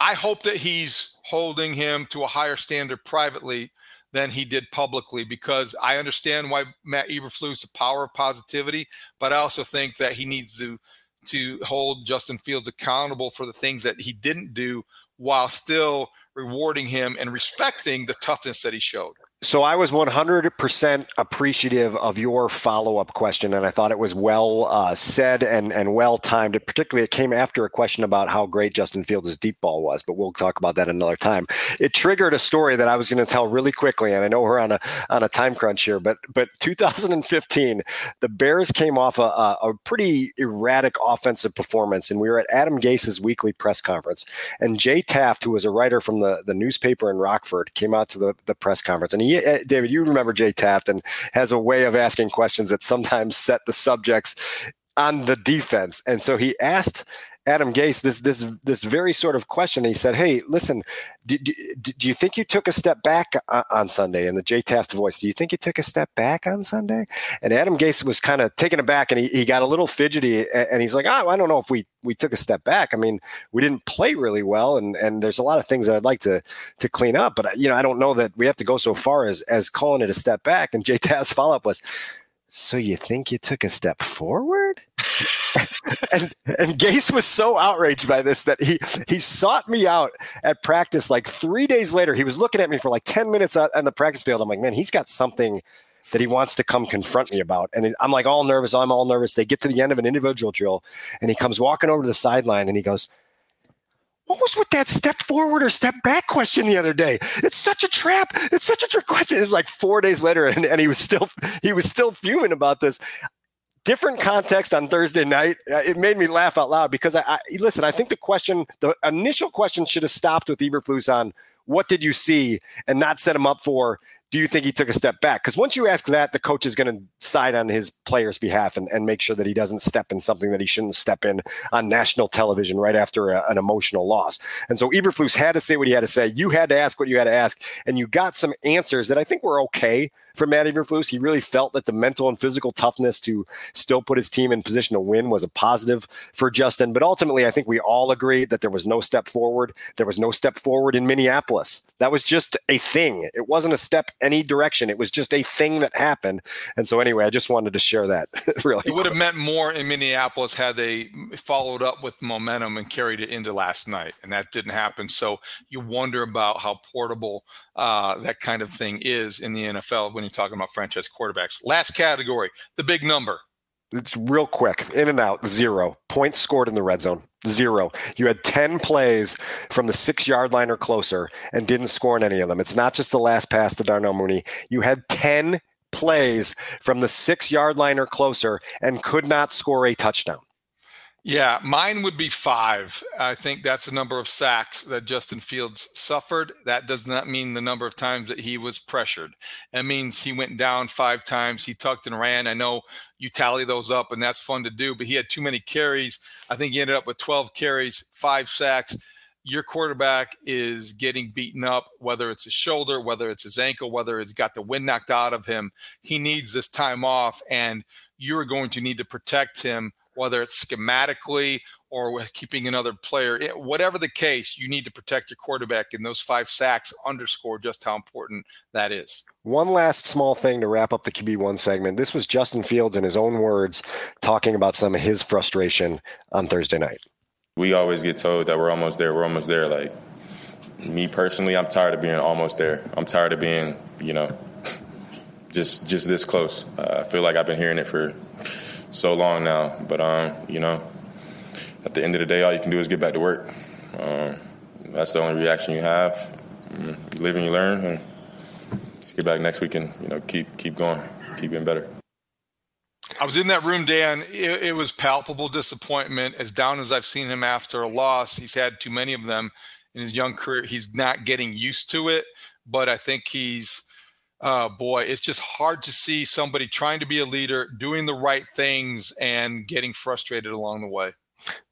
I hope that he's holding him to a higher standard privately than he did publicly because I understand why Matt Eberflus the power of positivity, but I also think that he needs to to hold Justin Fields accountable for the things that he didn't do while still rewarding him and respecting the toughness that he showed. So I was 100% appreciative of your follow-up question, and I thought it was well uh, said and and well timed. It particularly, it came after a question about how great Justin Fields' deep ball was, but we'll talk about that another time. It triggered a story that I was going to tell really quickly, and I know we're on a on a time crunch here, but but 2015, the Bears came off a, a, a pretty erratic offensive performance, and we were at Adam Gase's weekly press conference, and Jay Taft, who was a writer from the the newspaper in Rockford, came out to the the press conference, and he he, uh, David, you remember Jay Taft and has a way of asking questions that sometimes set the subjects on the defense. And so he asked Adam Gase this this this very sort of question. He said, "Hey, listen, do, do, do, you think you took a step back uh, on Sunday?" In the Jay Taft voice, "Do you think you took a step back on Sunday?" And Adam Gase was kind of taken aback, and he, he got a little fidgety, and he's like, "Oh, I don't know if we we took a step back. I mean, we didn't play really well, and and there's a lot of things that I'd like to to clean up, but you know, I don't know that we have to go so far as as calling it a step back." And Jay Taft's follow up was, "So you think you took a step forward?" And and Gase was so outraged by this that he he sought me out at practice like three days later. He was looking at me for like ten minutes on the practice field. I'm like, man, he's got something that he wants to come confront me about. And I'm like all nervous. I'm all nervous. They get to the end of an individual drill, and he comes walking over to the sideline, and he goes. What was with that step forward or step back question the other day? It's such a trap. It's such a trick question. It was like four days later, and, and he was still he was still fuming about this different context on Thursday night. Uh, it made me laugh out loud because I, I, listen. I think the question, the initial question, should have stopped with Eberflus on what did you see, and not set him up for do you think he took a step back? Because once you ask that, the coach is going to side on his player's behalf and, and make sure that he doesn't step in something that he shouldn't step in on national television right after a, an emotional loss. And so Eberflus had to say what he had to say. You had to ask what you had to ask, and you got some answers that I think were okay for Matt Eberflus. He really felt that the mental and physical toughness to still put his team in position to win was a positive for Justin. But ultimately, I think we all agreed that there was no step forward. There was no step forward in Minneapolis. That was just a thing. It wasn't a step any direction. It was just a thing that happened. And so, anyway, I just wanted to share that. [LAUGHS] really, it would have meant more in Minneapolis had they followed up with momentum and carried it into last night, and that didn't happen. So you wonder about how portable uh, that kind of thing is in the NFL when you're talking about franchise quarterbacks. Last category, the big number. It's real quick, in and out, zero points scored in the red zone, zero. You had 10 plays from the six yard line or closer and didn't score in any of them. It's not just the last pass to Darnell Mooney. You had 10 plays from the six yard line or closer and could not score a touchdown. Yeah, mine would be five. I think that's the number of sacks that Justin Fields suffered. That does not mean the number of times that he was pressured. It means he went down five times. He tucked and ran. I know you tally those up, and that's fun to do, but he had too many carries. I think he ended up with 12 carries, five sacks. Your quarterback is getting beaten up, whether it's his shoulder, whether it's his ankle, whether it's got the wind knocked out of him. He needs this time off, and you're going to need to protect him whether it's schematically or keeping another player. Whatever the case, you need to protect your quarterback, and those five sacks underscore just how important that is. One last small thing to wrap up the QB1 segment. This was Justin Fields, in his own words, talking about some of his frustration on Thursday night. We always get told that we're almost there. We're almost there. Like, me personally, I'm tired of being almost there. I'm tired of being, you know, just just this close. Uh, I feel like I've been hearing it for so long now. But um, you know, at the end of the day, all you can do is get back to work. Um, that's the only reaction you have. Mm, you live and you learn, and get back next week and you know keep keep going, keep getting better. I was in that room, Dan. It, it, was palpable disappointment. As down as I've seen him after a loss, he's had too many of them in his young career. He's not getting used to it, but I think he's uh, boy, it's just hard to see somebody trying to be a leader, doing the right things, and getting frustrated along the way.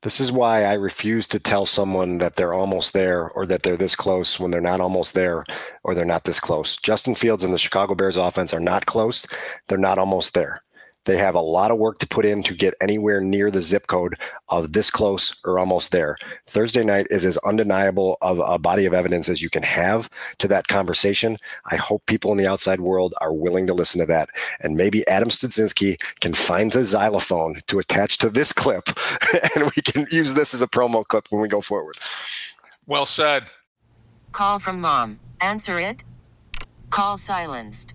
This is why I refuse to tell someone that they're almost there or that they're this close when they're not almost there or they're not this close. Justin Fields and the Chicago Bears offense are not close. They're not almost there. They have a lot of work to put in to get anywhere near the zip code of this close or almost there. Thursday night is as undeniable of a body of evidence as you can have to that conversation. I hope people in the outside world are willing to listen to that. And maybe Adam Studzinski can find the xylophone to attach to this clip, [LAUGHS] and we can use this as a promo clip when we go forward. Well said. Call from mom. Answer it. Call silenced.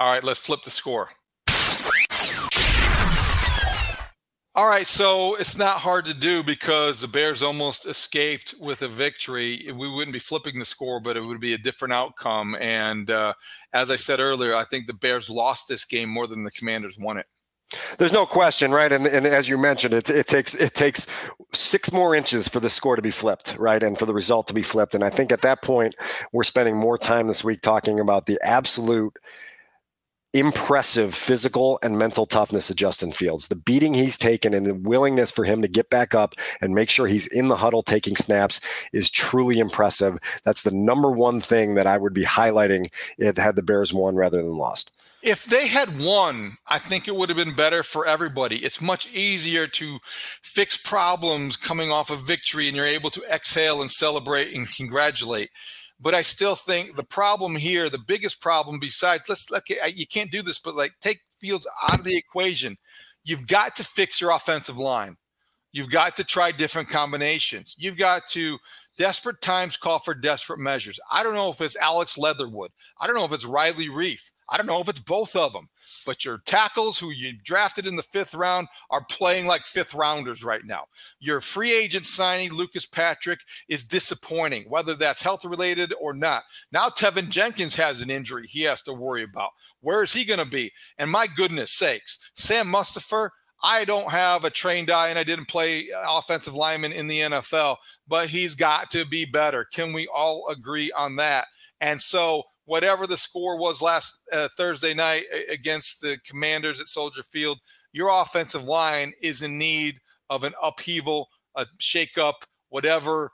All right, let's flip the score. All right, so it's not hard to do because the Bears almost escaped with a victory. We wouldn't be flipping the score, but it would be a different outcome. And uh, as I said earlier, I think the Bears lost this game more than the Commanders won it. There's no question, right? And, and as you mentioned, it, it takes it takes six more inches for the score to be flipped, right, and for the result to be flipped. And I think at that point, we're spending more time this week talking about the absolute impressive physical and mental toughness of Justin Fields. The beating he's taken and the willingness for him to get back up and make sure he's in the huddle taking snaps is truly impressive. That's the number one thing that I would be highlighting it had the Bears won rather than lost. If they had won, I think it would have been better for everybody. It's much easier to fix problems coming off of victory and you're able to exhale and celebrate and congratulate. But I still think the problem here, the biggest problem besides let's look, at, you can't do this, but like take Fields out of the equation. You've got to fix your offensive line. You've got to try different combinations. You've got to desperate times call for desperate measures. I don't know if it's Alex Leatherwood. I don't know if it's Riley Reiff. I don't know if it's both of them, but your tackles who you drafted in the fifth round are playing like fifth rounders right now. Your free agent signing, Lucas Patrick, is disappointing, whether that's health related or not. Now, Teven Jenkins has an injury he has to worry about. Where is he going to be? And my goodness sakes, Sam Mustipher, I don't have a trained eye and I didn't play uh, offensive lineman in the NFL, but he's got to be better. Can we all agree on that? And so, whatever the score was last uh, Thursday night against the Commanders at Soldier Field, your offensive line is in need of an upheaval, a shakeup, whatever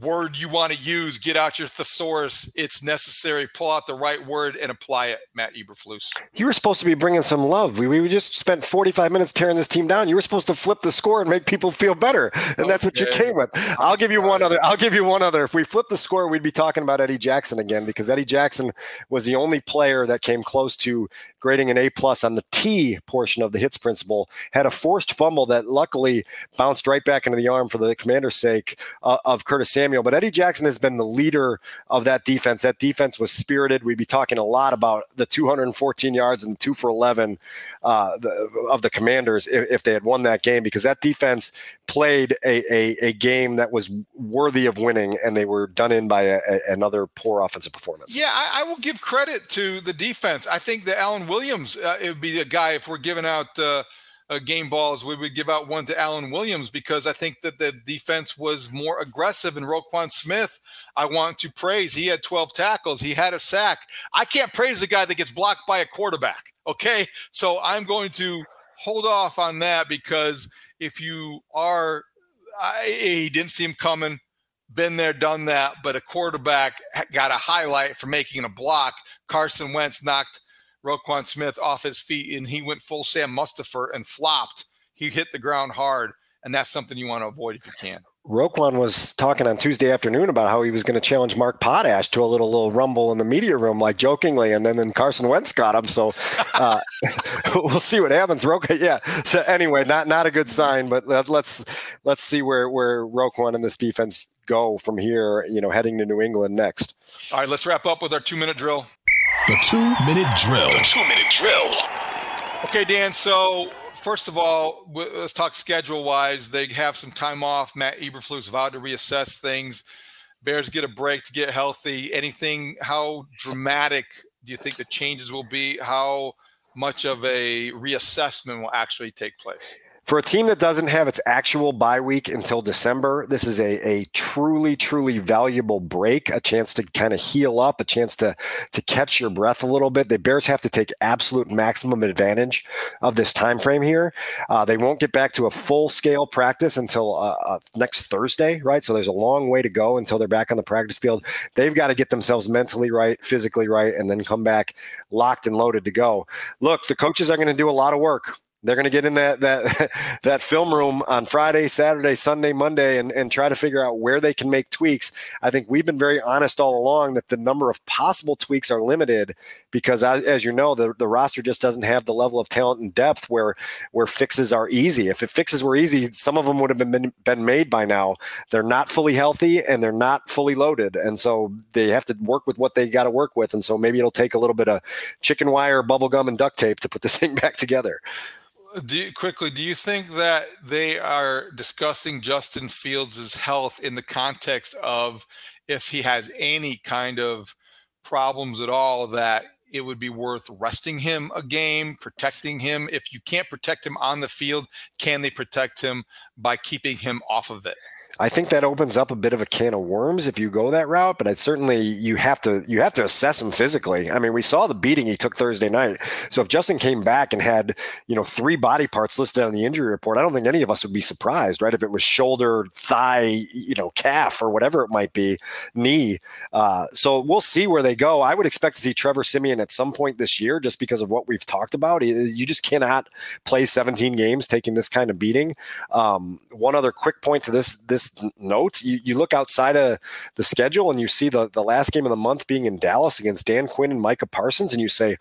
word you want to use, get out your thesaurus. It's necessary. Pull out the right word and apply it, Matt Eberflus. You were supposed to be bringing some love. We, we just spent 45 minutes tearing this team down. You were supposed to flip the score and make people feel better. And okay. that's what you came with. I'll give you one other. I'll give you one other. If we flip the score, we'd be talking about Eddie Jackson again because Eddie Jackson was the only player that came close to grading an A plus on the T portion of the hits principle. Had a forced fumble that luckily bounced right back into the arm for the commander's sake uh, of Curtis Samuel. But Eddie Jackson has been the leader of that defense. That defense was spirited. We'd be talking a lot about the 214 yards and two for 11 uh, the, of the Commanders if, if, they had won that game because that defense played a, a, a, game that was worthy of winning and they were done in by a, another poor offensive performance. Yeah, I, I, will give credit to the defense. I think that Alan Williams uh, it would be a guy if we're giving out. Uh, uh, game balls, we would give out one to Alan Williams because I think that the defense was more aggressive. And Roquan Smith, I want to praise. He had 12 tackles, he had a sack. I can't praise the guy that gets blocked by a quarterback. Okay. So I'm going to hold off on that because if you are I, he didn't see him coming. Been there, done that. But a quarterback got a highlight for making a block. Carson Wentz knocked Roquan Smith off his feet, and he went full Sam Mustipher and flopped. He hit the ground hard, and that's something you want to avoid if you can. Roquan was talking on Tuesday afternoon about how he was going to challenge Mark Potash to a little little rumble in the media room, like jokingly, and then then Carson Wentz got him. So uh, [LAUGHS] we'll see what happens. Roquan, yeah. So anyway, not not a good sign, but let, let's let's see where where Roquan and this defense go from here. You know, heading to New England next. All right, let's wrap up with our two minute drill. The two minute drill. The two minute drill. Okay, Dan. So first of all, let's talk schedule wise. They have some time off. Matt Eberflus vowed to reassess things. Bears get a break to get healthy. Anything? How dramatic do you think the changes will be? How much of a reassessment will actually take place? For a team that doesn't have its actual bye week until December, this is a, a truly, truly valuable break, a chance to kind of heal up, a chance to to catch your breath a little bit. The Bears have to take absolute maximum advantage of this time frame here. Uh, they won't get back to a full scale practice until uh, uh, next Thursday, right? So there's a long way to go until they're back on the practice field. They've got to get themselves mentally right, physically right, and then come back locked and loaded to go. Look, the coaches are going to do a lot of work they're going to get in that that [LAUGHS] that film room on Friday, Saturday, Sunday, Monday, and, and try to figure out where they can make tweaks. I think we've been very honest all along that the number of possible tweaks are limited because, as, as you know, the, the roster just doesn't have the level of talent and depth where where fixes are easy. If it fixes were easy, some of them would have been been made by now. They're not fully healthy and they're not fully loaded, and so they have to work with what they got to work with. And so maybe it'll take a little bit of chicken wire, bubble gum, and duct tape to put this [LAUGHS] thing back together do you, quickly, do you think that they are discussing Justin Fields' health in the context of if he has any kind of problems at all that it would be worth resting him a game, protecting him? If you can't protect him on the field, can they protect him by keeping him off of it? I think that opens up a bit of a can of worms if you go that route. But I certainly you have to you have to assess him physically. I mean, we saw the beating he took Thursday night. So if Justin came back and had you know three body parts listed on the injury report, I don't think any of us would be surprised, right? If it was shoulder, thigh, you know, calf, or whatever it might be, knee. Uh, so we'll see where they go. I would expect to see Trevor Siemian at some point this year, just because of what we've talked about. You just cannot play 17 games taking this kind of beating. Um, one other quick point to this this note. You, you look outside of the schedule and you see the, the last game of the month being in Dallas against Dan Quinn and Micah Parsons, and you say,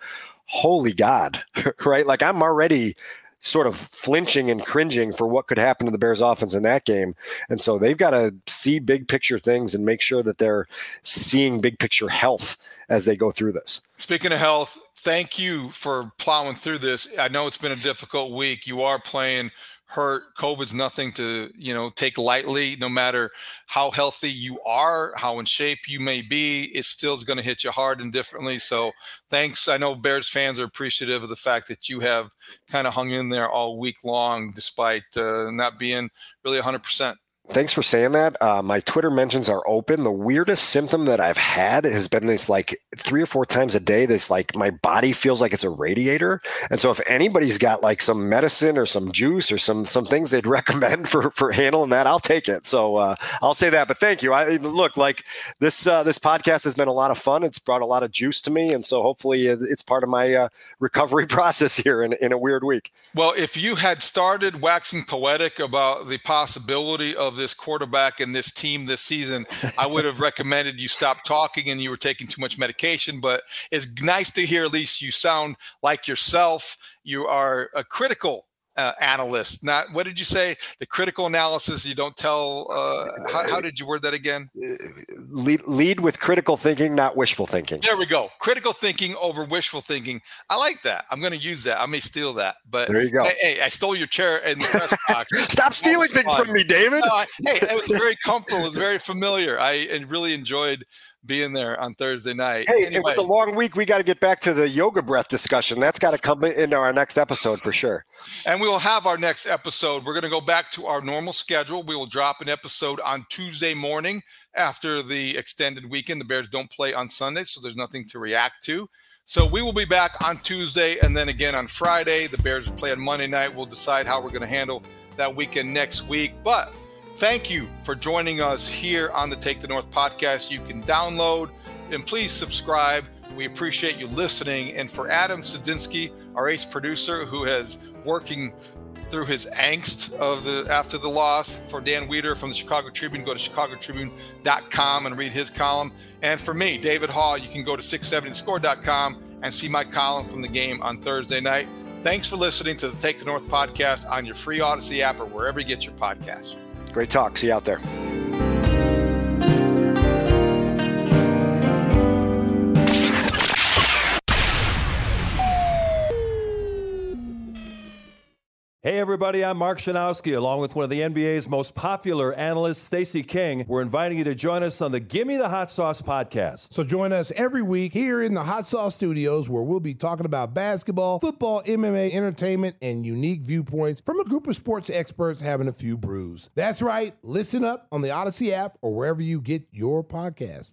Holy God, [LAUGHS] right? Like I'm already sort of flinching and cringing for what could happen to the Bears offense in that game. And so they've got to see big picture things and make sure that they're seeing big picture health as they go through this. Speaking of health, thank you for plowing through this. I know it's been a difficult week. You are playing hurt. COVID's nothing to, you know, take lightly. No matter how healthy you are, how in shape you may be, it still is going to hit you hard and differently. So thanks. I know Bears fans are appreciative of the fact that you have kind of hung in there all week long, despite uh, not being really 100%. Thanks for saying that. Uh, my Twitter mentions are open. The weirdest symptom that I've had has been this like three or four times a day. This like my body feels like it's a radiator. And so if anybody's got like some medicine or some juice or some some things they'd [LAUGHS] recommend for for handling that, I'll take it. So uh, I'll say that. But thank you. I look like this uh, this podcast has been a lot of fun. It's brought a lot of juice to me, and so hopefully it's part of my uh, recovery [LAUGHS] process here in in a weird week. Well, if you had started waxing poetic about the possibility of this quarterback and this team this season, I would have [LAUGHS] recommended you stop talking and you were taking too much medication. But it's nice to hear at least you sound like yourself. You are a critical uh, analyst. Not what did you say? The critical analysis. You don't tell. Uh, how, how, did you word that again? Lead, lead with critical thinking, not wishful thinking. There we go. Critical thinking over wishful thinking. I like that. I'm going to use that. I may steal that. But there you go. Hey, hey I stole your chair in the press box. [LAUGHS] Stop stealing things fun. from me, David. No, I, hey, it was very comfortable. It was very familiar. I really enjoyed being there on Thursday night. Hey, anyway. with the long week, we got to get back to the yoga breath discussion. That's got to come into our next episode for sure. And we will have our next episode. We're going to go back to our normal schedule. We will drop an episode on Tuesday morning after the extended weekend. The Bears don't play on Sunday, so there's nothing to react to. So we will be back on Tuesday and then again on Friday. The Bears will play on Monday night. We'll decide how we're going to handle that weekend next week. But Thank you for joining us here on the Take the North podcast. You can download and please subscribe. We appreciate you listening. And for Adam Studzinski, our ace producer, who has working through his angst of the after the loss, for Dan Wiederer from the Chicago Tribune, go to chicagotribune.com and read his column. And for me, David Haugh, you can go to 670score.com and see my column from the game on Thursday night. Thanks for listening to the Take the North podcast on your free Audacy app or wherever you get your podcasts. Great talk. See you out there. Hey everybody, I'm Mark Schanowski, along with one of the NBA's most popular analysts, Stacey King. We're inviting you to join us on the Gimme the Hot Sauce podcast. So join us every week here in the Hot Sauce Studios, where we'll be talking about basketball, football, MMA, entertainment, and unique viewpoints from a group of sports experts having a few brews. That's right. Listen up on the Audacy app or wherever you get your podcast.